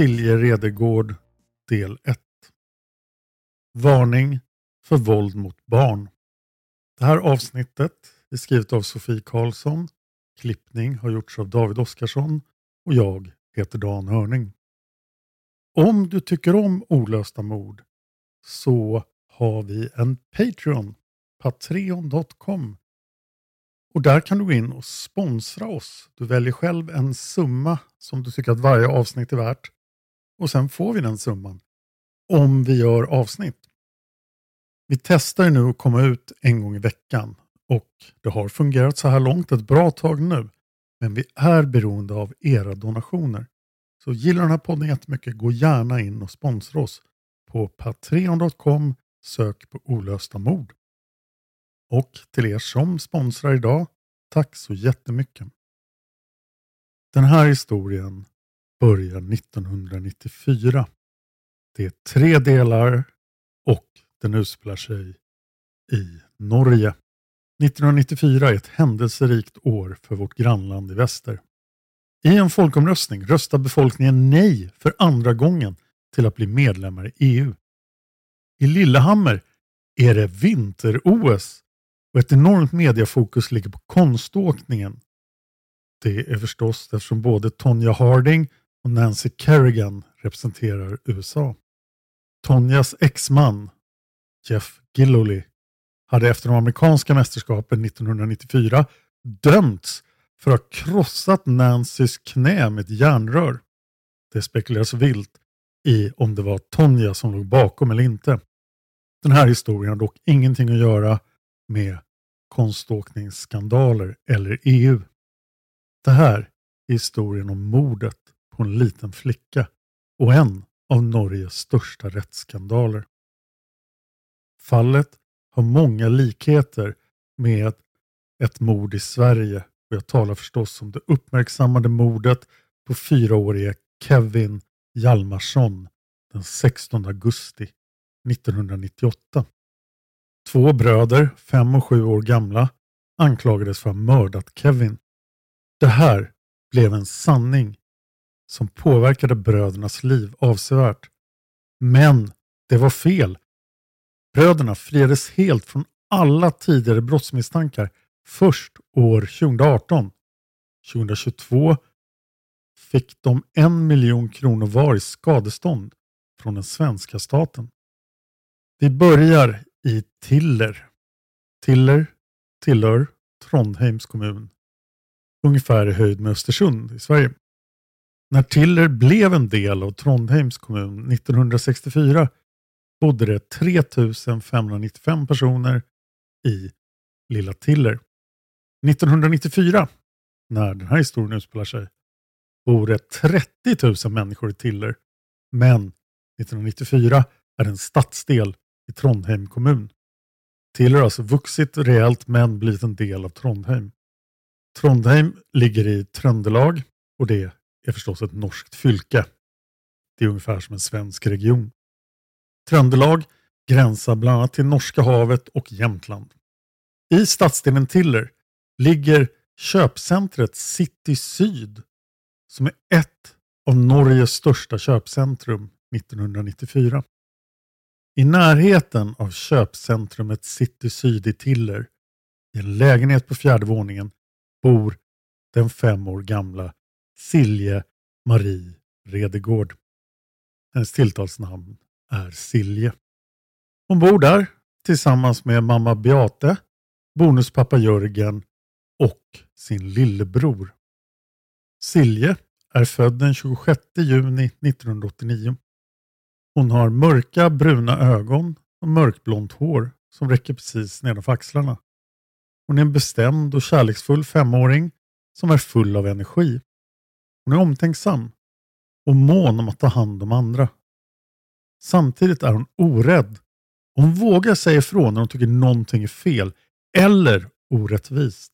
Silje Redegård, del 1. Varning för våld mot barn. Det här avsnittet är skrivet av Sofie Karlsson. Klippning har gjorts av David Oskarsson och jag heter Dan Hörning. Om du tycker om olösta mord så har vi en Patreon, patreon.com. Och där kan du gå in och sponsra oss. Du väljer själv en summa som du tycker att varje avsnitt är värt. Och sen får vi den summan om vi gör avsnitt. Vi testar nu att komma ut en gång i veckan och det har fungerat så här långt ett bra tag nu. Men vi är beroende av era donationer. Så gillar den här podden jättemycket, gå gärna in och sponsra oss på patreon.com, sök på olösta mord. Och till er som sponsrar idag, tack så jättemycket. Den här historien börjar 1994. Det är tre delar och den utspelar sig i Norge. 1994 är ett händelserikt år för vårt grannland i väster. I en folkomröstning röstar befolkningen nej för andra gången till att bli medlemmar i EU. I Lillehammer är det vinter-OS och ett enormt mediefokus ligger på konståkningen. Det är förstås eftersom både Tonya Harding och Nancy Kerrigan representerar USA. Tonjas exman, Jeff Gillooly, hade efter de amerikanska mästerskapen 1994 dömts för att ha krossat Nancys knä med ett järnrör. Det spekuleras vilt i om det var Tonja som låg bakom eller inte. Den här historien har dock ingenting att göra med konståkningsskandaler eller EU. Det här är historien om mordet på en liten flicka och en av Norges största rättsskandaler. Fallet har många likheter med ett mord i Sverige och jag talar förstås om det uppmärksammade mordet på fyraårige Kevin Hjalmarsson den 16 augusti 1998. Två bröder, fem och sju år gamla, anklagades för att ha mördat Kevin. Det här blev en sanning som påverkade brödernas liv avsevärt. Men det var fel. Bröderna friades helt från alla tidigare brottsmisstankar först år 2018. 2022 fick de en miljon kronor var i skadestånd från den svenska staten. Vi börjar i Tiller. Tiller tillhör Trondheims kommun, ungefär i höjd med Östersund i Sverige. När Tiller blev en del av Trondheims kommun 1964 bodde det 3595 personer i Lilla Tiller. 1994, när den här historien utspelar sig, bor det 30 000 människor i Tiller. Men 1994 är det en stadsdel i Trondheim kommun. Tiller har alltså vuxit rejält men blivit en del av Trondheim. Trondheim ligger i Tröndelag och det är är förstås ett norskt fylke. Det är ungefär som en svensk region. Tröndelag gränsar bland annat till Norska havet och Jämtland. I stadsdelen Tiller ligger köpcentret City Syd som är ett av Norges största köpcentrum 1994. I närheten av köpcentrumet City Syd i Tiller, i en lägenhet på fjärde våningen, bor den fem år gamla Silje Marie Redegård. Hennes tilltalsnamn är Silje. Hon bor där tillsammans med mamma Beate, bonuspappa Jörgen och sin lillebror. Silje är född den 26 juni 1989. Hon har mörka bruna ögon och mörkblont hår som räcker precis nedanför axlarna. Hon är en bestämd och kärleksfull femåring som är full av energi. Hon är omtänksam och mån om att ta hand om andra. Samtidigt är hon orädd. Hon vågar säga ifrån när hon tycker någonting är fel eller orättvist.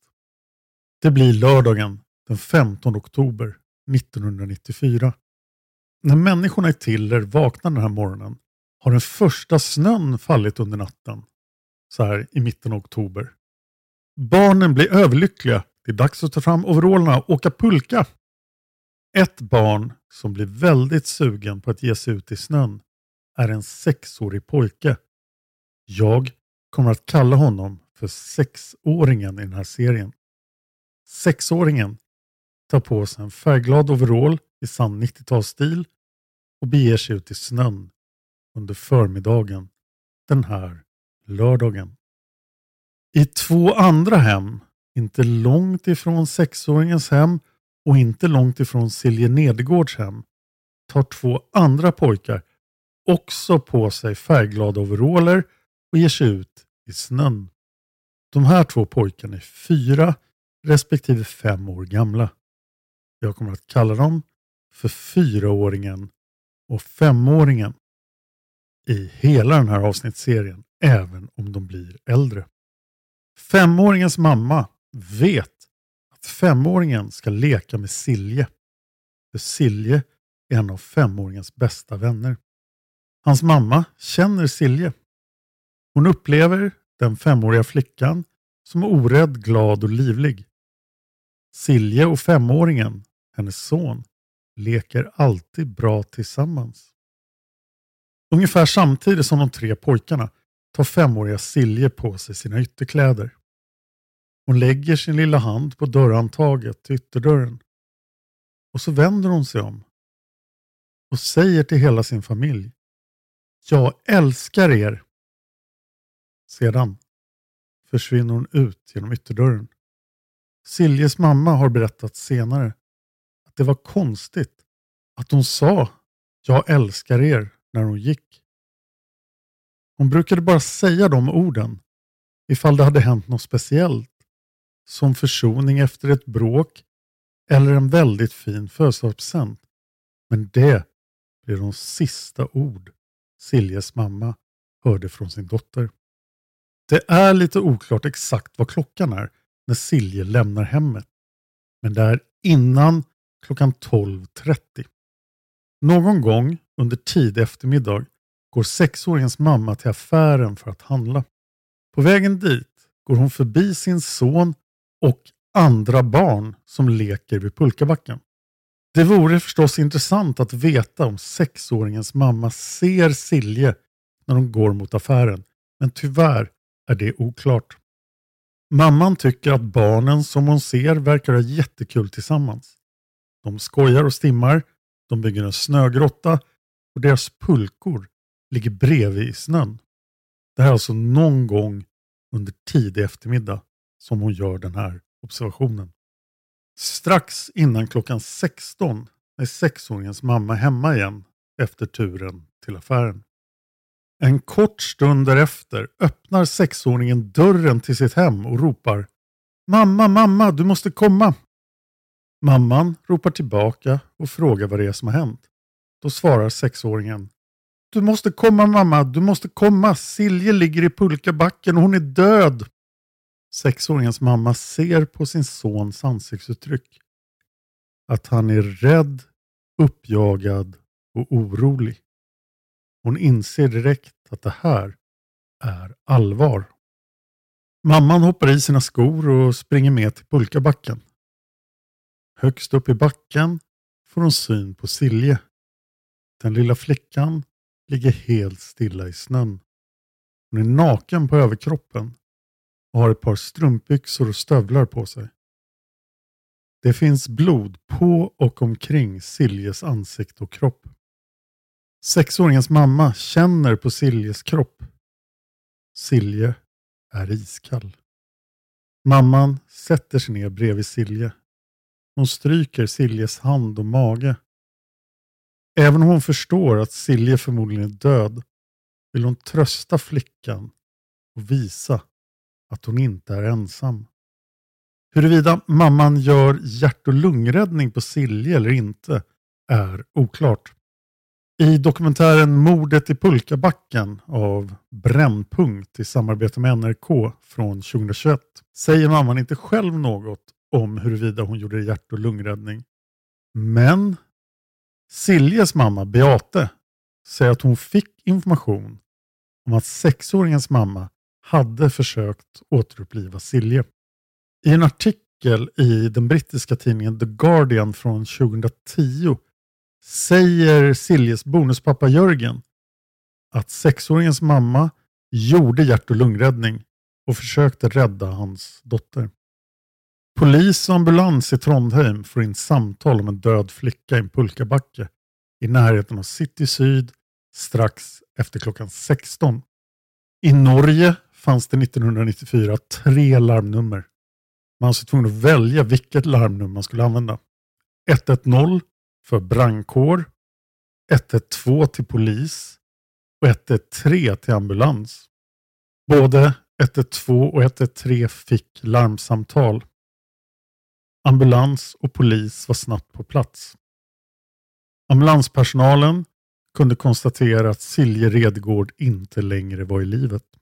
Det blir lördagen den 15 oktober 1994. När människorna i Tiller vaknar den här morgonen har den första snön fallit under natten. Så här i mitten av oktober. Barnen blir överlyckliga. Det är dags att ta fram overallerna och åka pulka. Ett barn som blir väldigt sugen på att ge sig ut i snön är en sexårig pojke. Jag kommer att kalla honom för sexåringen i den här serien. Sexåringen tar på sig en färgglad overall i sann 90-talsstil och beger sig ut i snön under förmiddagen den här lördagen. I två andra hem, inte långt ifrån sexåringens hem och inte långt ifrån Silje Nedergårds hem, tar två andra pojkar också på sig färgglada overaller och ger sig ut i snön. De här två pojkarna är fyra respektive fem år gamla. Jag kommer att kalla dem för fyraåringen och femåringen i hela den här avsnittsserien, även om de blir äldre. Femåringens mamma vet att femåringen ska leka med Silje. För Silje är en av femåringens bästa vänner. Hans mamma känner Silje. Hon upplever den femåriga flickan som orädd, glad och livlig. Silje och femåringen, hennes son, leker alltid bra tillsammans. Ungefär samtidigt som de tre pojkarna tar femåriga Silje på sig sina ytterkläder. Hon lägger sin lilla hand på dörrhandtaget till ytterdörren. Och så vänder hon sig om och säger till hela sin familj. Jag älskar er. Sedan försvinner hon ut genom ytterdörren. Siljes mamma har berättat senare att det var konstigt att hon sa jag älskar er när hon gick. Hon brukade bara säga de orden ifall det hade hänt något speciellt som försoning efter ett bråk eller en väldigt fin födelsedagspresent. Men det blev de sista ord Siljes mamma hörde från sin dotter. Det är lite oklart exakt vad klockan är när Silje lämnar hemmet. Men det är innan klockan 12.30. Någon gång under tidig eftermiddag går sexåringens mamma till affären för att handla. På vägen dit går hon förbi sin son och andra barn som leker vid pulkabacken. Det vore förstås intressant att veta om sexåringens mamma ser Silje när de går mot affären, men tyvärr är det oklart. Mamman tycker att barnen som hon ser verkar ha jättekul tillsammans. De skojar och stimmar, de bygger en snögrotta och deras pulkor ligger bredvid i snön. Det här är alltså någon gång under tidig eftermiddag som hon gör den här observationen. Strax innan klockan 16 är sexåringens mamma hemma igen efter turen till affären. En kort stund därefter öppnar sexåringen dörren till sitt hem och ropar Mamma, mamma, du måste komma! Mamman ropar tillbaka och frågar vad det är som har hänt. Då svarar sexåringen Du måste komma mamma, du måste komma. Silje ligger i pulkabacken och hon är död. Sexåringens mamma ser på sin sons ansiktsuttryck att han är rädd, uppjagad och orolig. Hon inser direkt att det här är allvar. Mamman hoppar i sina skor och springer med till pulkabacken. Högst upp i backen får hon syn på Silje. Den lilla flickan ligger helt stilla i snön. Hon är naken på överkroppen och har ett par strumpbyxor och stövlar på sig. Det finns blod på och omkring Siljes ansikte och kropp. Sexåringens mamma känner på Siljes kropp. Silje är iskall. Mamman sätter sig ner bredvid Silje. Hon stryker Siljes hand och mage. Även om hon förstår att Silje förmodligen är död vill hon trösta flickan och visa att hon inte är ensam. Huruvida mamman gör hjärt och lungräddning på Silje eller inte är oklart. I dokumentären Mordet i Pulkabacken av Brännpunkt i samarbete med NRK från 2021 säger mamman inte själv något om huruvida hon gjorde hjärt och lungräddning. Men Siljes mamma Beate säger att hon fick information om att sexåringens mamma hade försökt återuppliva Silje. I en artikel i den brittiska tidningen The Guardian från 2010 säger Siljes bonuspappa Jörgen att sexåringens mamma gjorde hjärt och lungräddning och försökte rädda hans dotter. Polis och ambulans i Trondheim får in samtal om en död flicka i en pulkabacke i närheten av City Syd strax efter klockan 16. I Norge fanns det 1994 tre larmnummer. Man var alltså tvungen att välja vilket larmnummer man skulle använda. 110 för brandkår, 112 till polis och 113 till ambulans. Både 112 och 113 fick larmsamtal. Ambulans och polis var snabbt på plats. Ambulanspersonalen kunde konstatera att Silje Redgård inte längre var i livet.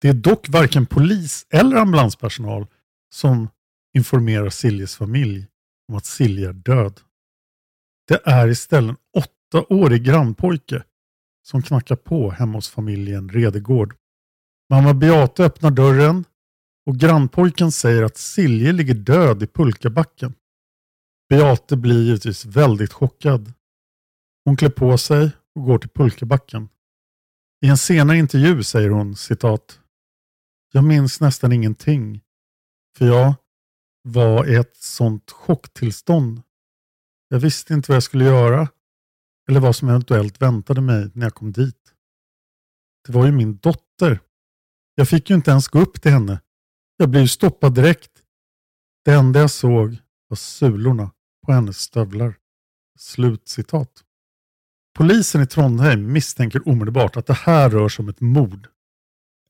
Det är dock varken polis eller ambulanspersonal som informerar Siljes familj om att Silje är död. Det är istället en åttaårig grannpojke som knackar på hemma hos familjen Redegård. Mamma Beate öppnar dörren och grannpojken säger att Silje ligger död i pulkabacken. Beate blir givetvis väldigt chockad. Hon klär på sig och går till pulkabacken. I en senare intervju säger hon citat jag minns nästan ingenting. För jag var i ett sånt chocktillstånd. Jag visste inte vad jag skulle göra eller vad som eventuellt väntade mig när jag kom dit. Det var ju min dotter. Jag fick ju inte ens gå upp till henne. Jag blev stoppad direkt. Det enda jag såg var sulorna på hennes stövlar. Slutcitat. Polisen i Trondheim misstänker omedelbart att det här rör sig om ett mord.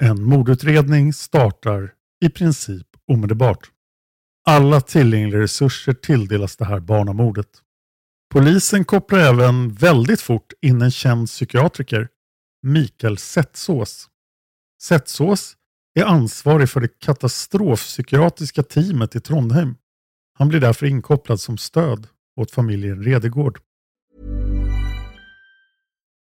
En mordutredning startar i princip omedelbart. Alla tillgängliga resurser tilldelas det här barnamordet. Polisen kopplar även väldigt fort in en känd psykiatriker, Mikael Setsås. Setsås är ansvarig för det katastrofpsykiatriska teamet i Trondheim. Han blir därför inkopplad som stöd åt familjen Redegård.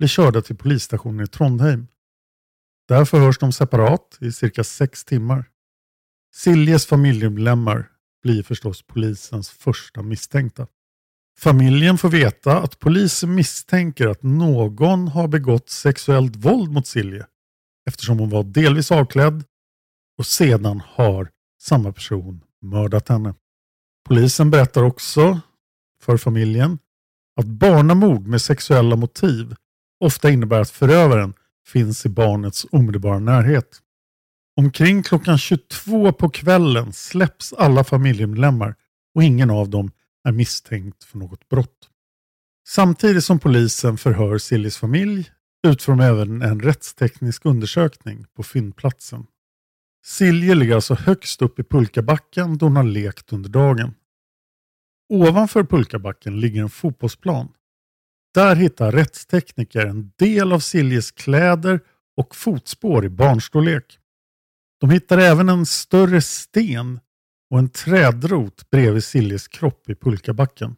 blir körda till polisstationen i Trondheim. Där förhörs de separat i cirka sex timmar. Siljes familjemedlemmar blir förstås polisens första misstänkta. Familjen får veta att polisen misstänker att någon har begått sexuellt våld mot Silje eftersom hon var delvis avklädd och sedan har samma person mördat henne. Polisen berättar också för familjen att barnamord med sexuella motiv ofta innebär att förövaren finns i barnets omedelbara närhet. Omkring klockan 22 på kvällen släpps alla familjemedlemmar och ingen av dem är misstänkt för något brott. Samtidigt som polisen förhör Siljes familj utför de även en rättsteknisk undersökning på fyndplatsen. Silje ligger alltså högst upp i pulkabacken då hon har lekt under dagen. Ovanför pulkabacken ligger en fotbollsplan. Där hittar rättstekniker en del av Siljes kläder och fotspår i barnstorlek. De hittar även en större sten och en trädrot bredvid Siljes kropp i pulkabacken.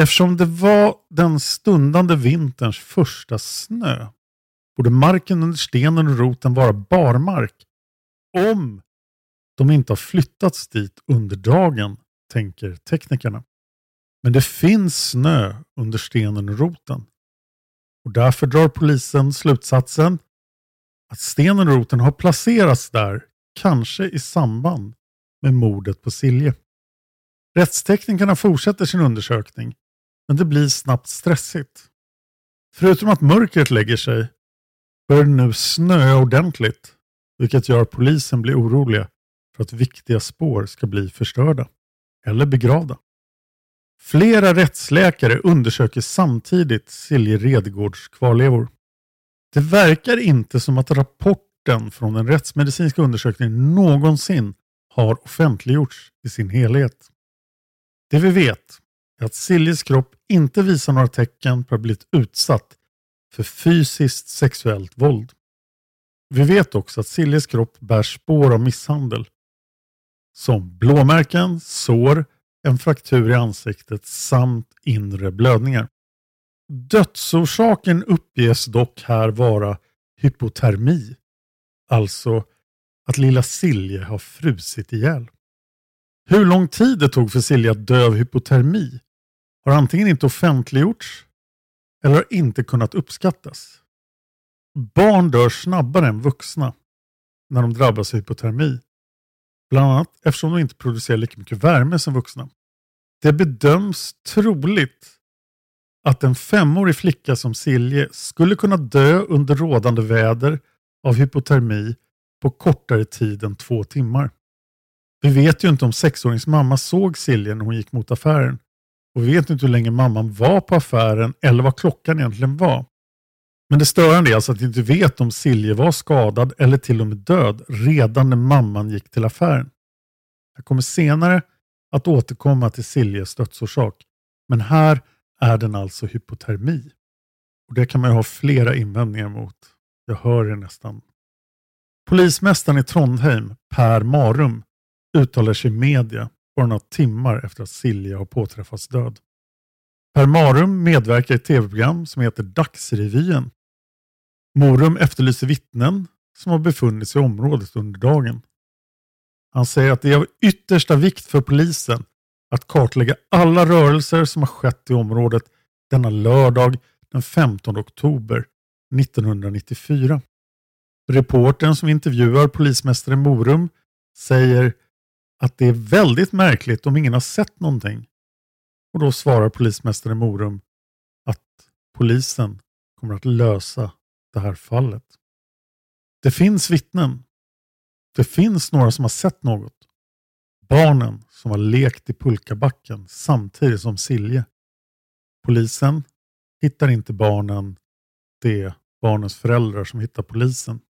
Eftersom det var den stundande vinterns första snö borde marken under stenen och roten vara barmark om de inte har flyttats dit under dagen, tänker teknikerna. Men det finns snö under stenen och roten. Och därför drar polisen slutsatsen att stenen och roten har placerats där, kanske i samband med mordet på Silje. Rättsteknikerna fortsätter sin undersökning, men det blir snabbt stressigt. Förutom att mörkret lägger sig börjar det nu snöa ordentligt, vilket gör att polisen blir oroliga för att viktiga spår ska bli förstörda eller begravda. Flera rättsläkare undersöker samtidigt Silje Redgårds kvarlevor. Det verkar inte som att rapporten från den rättsmedicinska undersökningen någonsin har offentliggjorts i sin helhet. Det vi vet är att Siljes kropp inte visar några tecken på att ha blivit utsatt för fysiskt sexuellt våld. Vi vet också att Siljes kropp bär spår av misshandel. Som blåmärken, sår, en fraktur i ansiktet samt inre blödningar. Dödsorsaken uppges dock här vara hypotermi. Alltså att lilla Silje har frusit ihjäl. Hur lång tid det tog för Silje att dö av hypotermi har antingen inte offentliggjorts eller har inte kunnat uppskattas. Barn dör snabbare än vuxna när de drabbas av hypotermi. Bland annat eftersom de inte producerar lika mycket värme som vuxna. Det bedöms troligt att en femårig flicka som Silje skulle kunna dö under rådande väder av hypotermi på kortare tid än två timmar. Vi vet ju inte om sexårings mamma såg Silje när hon gick mot affären och vi vet inte hur länge mamman var på affären eller vad klockan egentligen var. Men det störande är alltså att vi inte vet om Silje var skadad eller till och med död redan när mamman gick till affären. Jag kommer senare att återkomma till Siljes dödsorsak, men här är den alltså hypotermi. Och Det kan man ju ha flera invändningar mot. Jag hör det nästan. Polismästaren i Trondheim, Per Marum, uttalar sig i media bara några timmar efter att Silja har påträffats död. Per Marum medverkar i ett tv-program som heter Dagsrevyen. Morum efterlyser vittnen som har befunnit sig i området under dagen. Han säger att det är av yttersta vikt för polisen att kartlägga alla rörelser som har skett i området denna lördag den 15 oktober 1994. Reportern som intervjuar polismästare Morum säger att det är väldigt märkligt om ingen har sett någonting. Och då svarar polismästare Morum att polisen kommer att lösa det här fallet. Det finns vittnen. Det finns några som har sett något. Barnen som har lekt i pulkabacken samtidigt som Silje. Polisen hittar inte barnen. Det är barnens föräldrar som hittar polisen.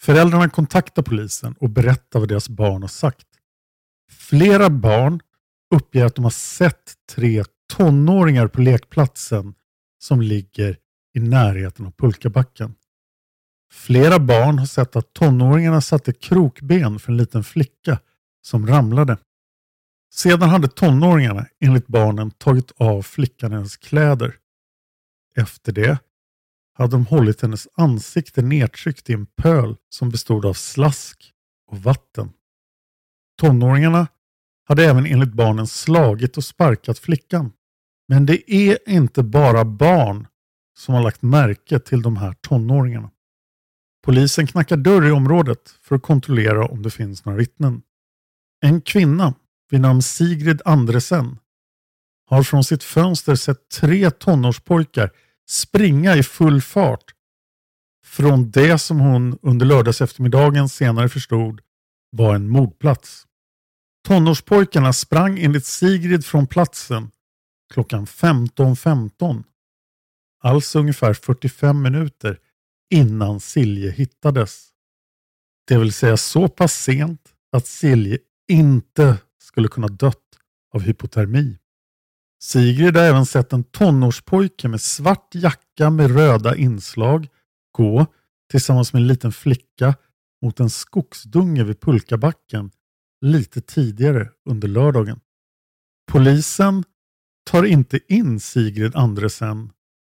Föräldrarna kontaktar polisen och berättar vad deras barn har sagt. Flera barn uppger att de har sett tre tonåringar på lekplatsen som ligger i närheten av pulkabacken. Flera barn har sett att tonåringarna satte krokben för en liten flicka som ramlade. Sedan hade tonåringarna enligt barnen tagit av flickan hennes kläder. Efter det hade de hållit hennes ansikte nedtryckt i en pöl som bestod av slask och vatten. Tonåringarna hade även enligt barnen slagit och sparkat flickan. Men det är inte bara barn som har lagt märke till de här tonåringarna. Polisen knackar dörr i området för att kontrollera om det finns några vittnen. En kvinna vid namn Sigrid Andresen har från sitt fönster sett tre tonårspojkar springa i full fart från det som hon under lördagseftermiddagen senare förstod var en mordplats. Tonårspojkarna sprang enligt Sigrid från platsen klockan 15.15. 15, alltså ungefär 45 minuter innan Silje hittades. Det vill säga så pass sent att Silje inte skulle kunna dött av hypotermi. Sigrid har även sett en tonårspojke med svart jacka med röda inslag gå tillsammans med en liten flicka mot en skogsdunge vid pulkabacken lite tidigare under lördagen. Polisen tar inte in Sigrid Andresen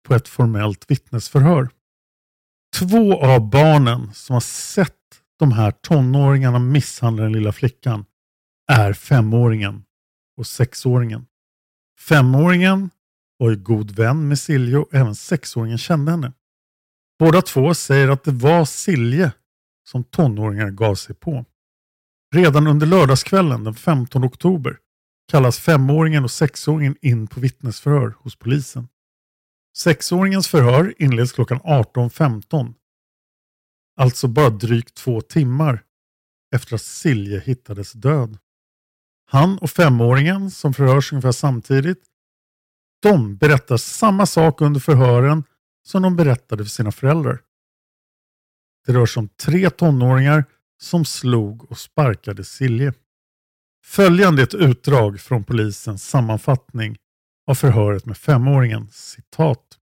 på ett formellt vittnesförhör. Två av barnen som har sett de här tonåringarna misshandla den lilla flickan är femåringen och sexåringen. Femåringen var ju god vän med Silje och även sexåringen kände henne. Båda två säger att det var Silje som tonåringar gav sig på. Redan under lördagskvällen den 15 oktober kallas femåringen och sexåringen in på vittnesförhör hos polisen. Sexåringens förhör inleds klockan 18.15. Alltså bara drygt två timmar efter att Silje hittades död. Han och femåringen som förhörs ungefär samtidigt. De berättar samma sak under förhören som de berättade för sina föräldrar. Det rör sig om tre tonåringar som slog och sparkade Silje. Följande är ett utdrag från polisens sammanfattning av förhöret med femåringen. Citat.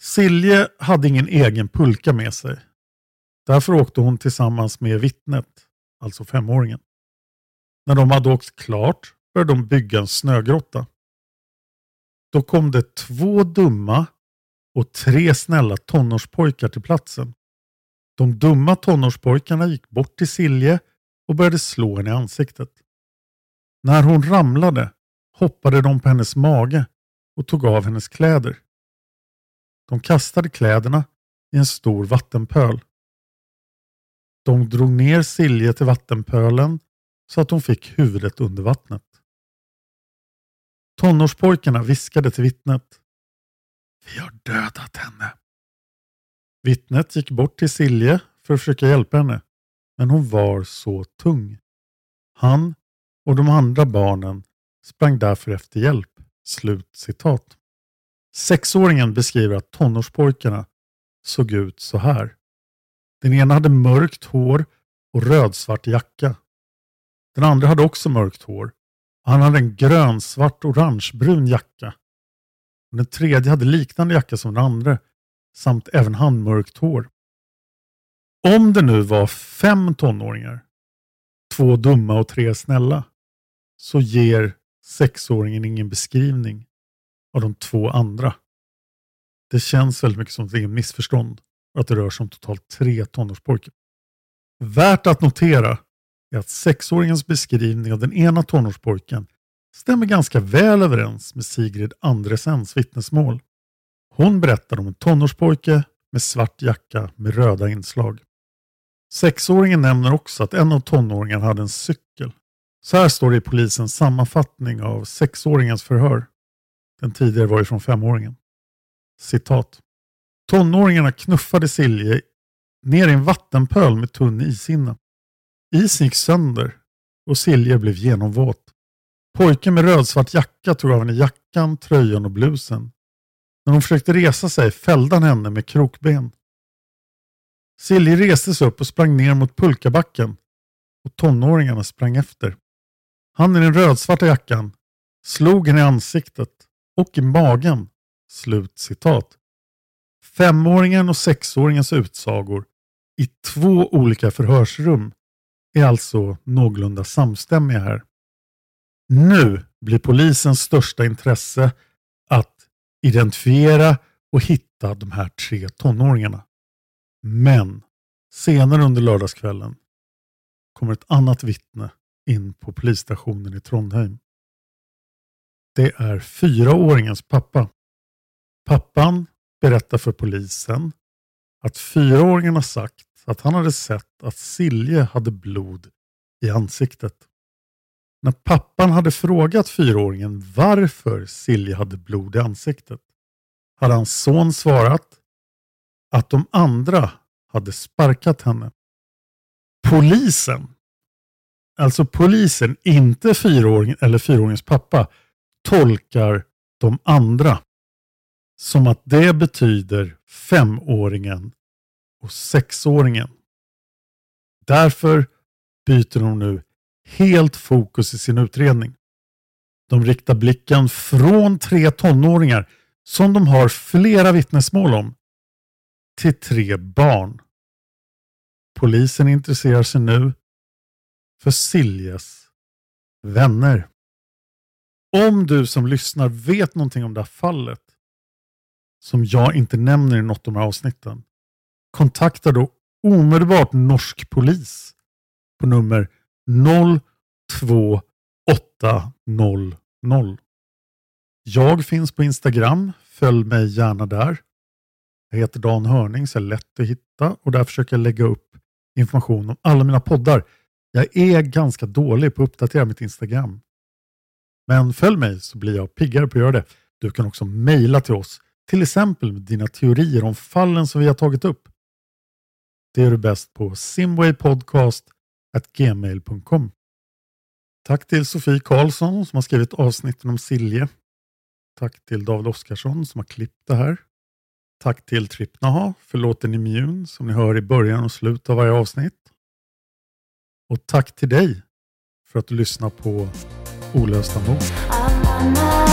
Silje hade ingen egen pulka med sig. Därför åkte hon tillsammans med vittnet, alltså femåringen. När de hade åkt klart började de bygga en snögrotta. Då kom det två dumma och tre snälla tonårspojkar till platsen. De dumma tonårspojkarna gick bort till Silje och började slå henne i ansiktet. När hon ramlade hoppade de på hennes mage och tog av hennes kläder. De kastade kläderna i en stor vattenpöl. De drog ner Silje till vattenpölen så att hon fick huvudet under vattnet. Tonårspojkarna viskade till vittnet. Vi har dödat henne. Vittnet gick bort till Silje för att försöka hjälpa henne, men hon var så tung. Han och de andra barnen sprang därför efter hjälp. Slut citat. Sexåringen beskriver att tonårspojkarna såg ut så här. Den ena hade mörkt hår och rödsvart jacka. Den andra hade också mörkt hår han hade en grönsvart orangebrun jacka. Den tredje hade liknande jacka som den andra samt även han mörkt hår. Om det nu var fem tonåringar, två dumma och tre snälla, så ger sexåringen ingen beskrivning av de två andra. Det känns väldigt mycket som att det är en missförstånd och att det rör sig om totalt tre tonårspojkar. Värt att notera är att sexåringens beskrivning av den ena tonårspojken stämmer ganska väl överens med Sigrid Andresens vittnesmål. Hon berättar om en tonårspojke med svart jacka med röda inslag. Sexåringen nämner också att en av tonåringarna hade en cykel. Så här står det i polisens sammanfattning av sexåringens förhör. Den tidigare var ju från femåringen. Citat. Tonåringarna knuffade Silje ner i en vattenpöl med tunn ishinna. Isen gick sönder och Silje blev genomvåt. Pojken med rödsvart jacka tog av henne jackan, tröjan och blusen. När hon försökte resa sig fällde han henne med krokben. Silje reste sig upp och sprang ner mot pulkabacken och tonåringarna sprang efter. Han i den rödsvarta jackan slog henne i ansiktet och i magen. Slut citat. Femåringen och sexåringens utsagor i två olika förhörsrum är alltså någorlunda samstämmiga här. Nu blir polisens största intresse identifiera och hitta de här tre tonåringarna. Men senare under lördagskvällen kommer ett annat vittne in på polisstationen i Trondheim. Det är fyraåringens pappa. Pappan berättar för polisen att fyraåringen har sagt att han hade sett att Silje hade blod i ansiktet. När pappan hade frågat fyraåringen varför Silje hade blod i ansiktet hade hans son svarat att de andra hade sparkat henne. Polisen, alltså polisen, inte fyraåringen eller fyraåringens pappa, tolkar de andra som att det betyder femåringen och sexåringen. Därför byter de nu helt fokus i sin utredning. De riktar blicken från tre tonåringar som de har flera vittnesmål om till tre barn. Polisen intresserar sig nu för Siljes vänner. Om du som lyssnar vet någonting om det här fallet som jag inte nämner i något av de här avsnitten kontakta då omedelbart norsk polis på nummer 02800. Jag finns på Instagram. Följ mig gärna där. Jag heter Dan Hörning så är lätt att hitta och där försöker jag lägga upp information om alla mina poddar. Jag är ganska dålig på att uppdatera mitt Instagram. Men följ mig så blir jag piggare på att göra det. Du kan också mejla till oss, till exempel med dina teorier om fallen som vi har tagit upp. Det är du bäst på gmail.com. Tack till Sofie Karlsson som har skrivit avsnitten om Silje. Tack till David Oskarsson som har klippt det här. Tack till Tripnaha för låten Immune som ni hör i början och slutet av varje avsnitt. Och tack till dig för att du lyssnar på Olösta mord.